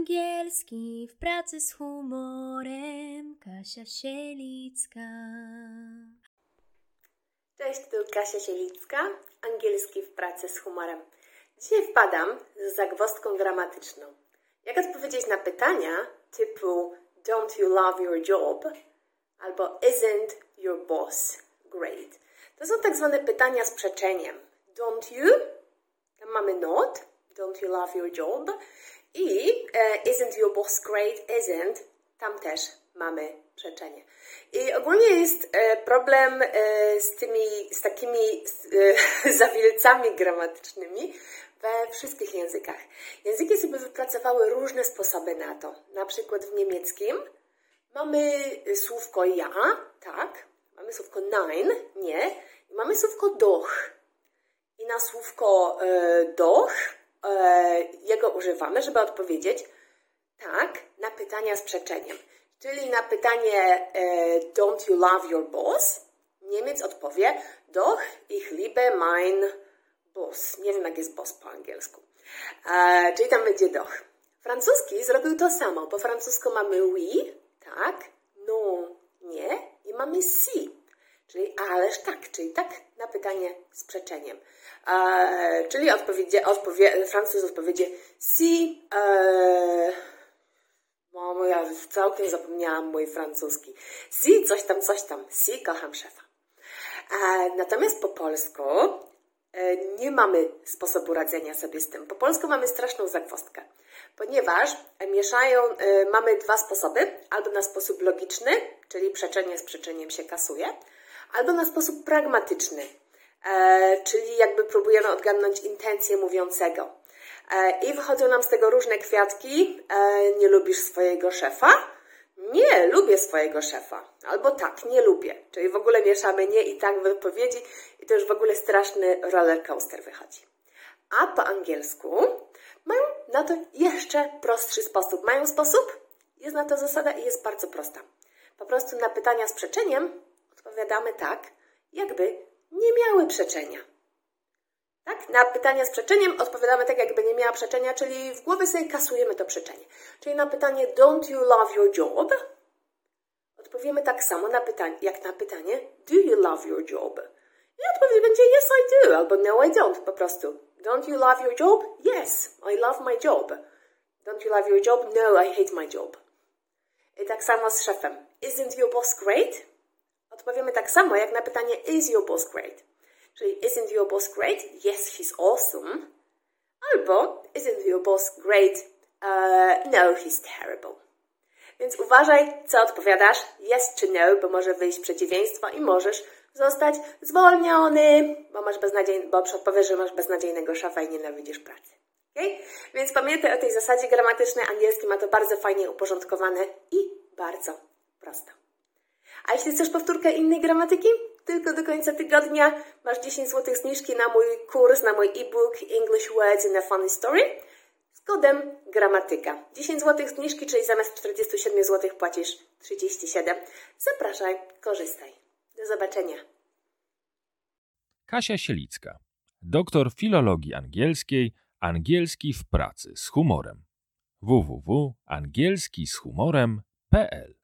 Angielski w pracy z humorem Kasia Sielicka. Cześć, tu Kasia Sielicka, angielski w pracy z humorem. Dzisiaj wpadam z zagwozdką gramatyczną. Jak odpowiedzieć na pytania typu Don't you love your job? albo Isn't your boss great? To są tak zwane pytania z przeczeniem. Don't you? Tam mamy not. Don't you love your job? I e, isn't your boss great? Isn't. Tam też mamy przeczenie. I ogólnie jest e, problem e, z tymi, z takimi e, zawilcami gramatycznymi we wszystkich językach. Języki sobie wypracowały różne sposoby na to. Na przykład w niemieckim mamy słówko ja, tak, mamy słówko nein, nie, mamy słówko doch. I na słówko e, doch używamy, żeby odpowiedzieć tak na pytania z przeczeniem. Czyli na pytanie e, don't you love your boss? Niemiec odpowie doch ich liebe mein boss. Nie wiem jak jest boss po angielsku. E, czyli tam będzie doch. Francuski zrobił to samo. Po francusku mamy oui, tak, no, nie i mamy si. Czyli ależ tak, czyli tak na pytanie z przeczeniem. E, czyli odpowiedzie, odpowie, Francuz odpowiedzie si. E, Mamo, ja całkiem zapomniałam mój francuski. Si, coś tam, coś tam. Si, kocham szefa. E, natomiast po polsku e, nie mamy sposobu radzenia sobie z tym. Po polsku mamy straszną zagwozdkę, ponieważ mieszają, e, mamy dwa sposoby. Albo na sposób logiczny, czyli przeczenie z przeczeniem się kasuje, albo na sposób pragmatyczny, e, czyli jakby próbujemy odgadnąć intencję mówiącego. E, I wychodzą nam z tego różne kwiatki. E, nie lubisz swojego szefa? Nie, lubię swojego szefa. Albo tak, nie lubię. Czyli w ogóle mieszamy nie i tak w odpowiedzi i to już w ogóle straszny roller coaster wychodzi. A po angielsku mają na to jeszcze prostszy sposób. Mają sposób? Jest na to zasada i jest bardzo prosta. Po prostu na pytania z przeczeniem odpowiadamy tak, jakby nie miały przeczenia. Tak? Na pytania z przeczeniem odpowiadamy tak, jakby nie miała przeczenia, czyli w głowie sobie kasujemy to przeczenie. Czyli na pytanie don't you love your job? Odpowiemy tak samo na pytanie, jak na pytanie do you love your job? I odpowiedź będzie yes I do, albo no I don't, po prostu. Don't you love your job? Yes, I love my job. Don't you love your job? No, I hate my job. I tak samo z szefem. Isn't your boss great? Odpowiemy tak samo jak na pytanie is your boss great? Czyli isn't your boss great? Yes, he's awesome. Albo isn't your boss great? Uh, no, he's terrible. Więc uważaj, co odpowiadasz, yes czy no, bo może wyjść przeciwieństwo i możesz zostać zwolniony, bo masz beznadziej, bo odpowiesz, że masz beznadziejnego szefa i nienawidzisz pracy. Okay? Więc pamiętaj o tej zasadzie gramatycznej. Angielski ma to bardzo fajnie uporządkowane i bardzo prosto. A jeśli chcesz powtórkę innej gramatyki, tylko do końca tygodnia masz 10 zł zniżki na mój kurs, na mój e-book English Words in a Funny Story z kodem gramatyka. 10 zł zniżki, czyli zamiast 47 zł płacisz 37. Zapraszaj, korzystaj. Do zobaczenia. Kasia Sielicka, doktor filologii angielskiej, angielski w pracy z humorem. www.angielskishumorem.pl